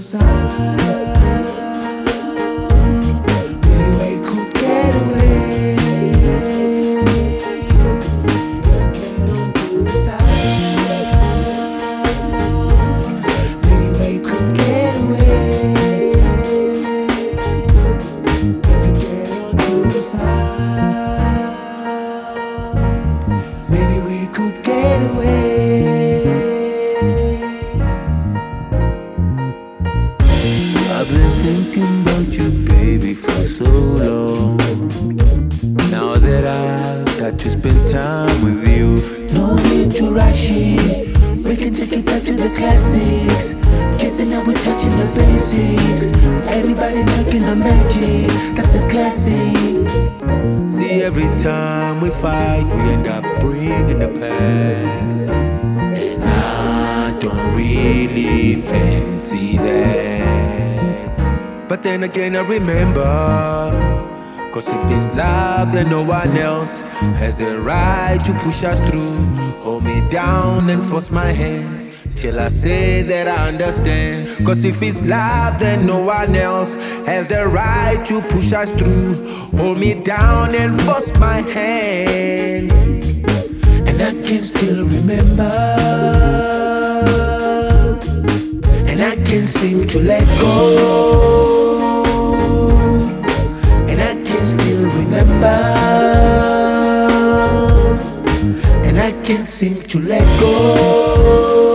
decide. Time with you, No need to rush it. We can take it back to the classics. Kissing now we're touching the basics. Everybody talking the magic. That's a classic. see, every time we fight, we end up bringing the past. And I don't really fancy that. But then again, I remember. Cause if it's love, then no one else has the right to push us through. Hold me down and force my hand till I say that I understand. Cause if it's love, then no one else has the right to push us through. Hold me down and force my hand. And I can still remember. And I can't seem to let go. Can't seem to let go.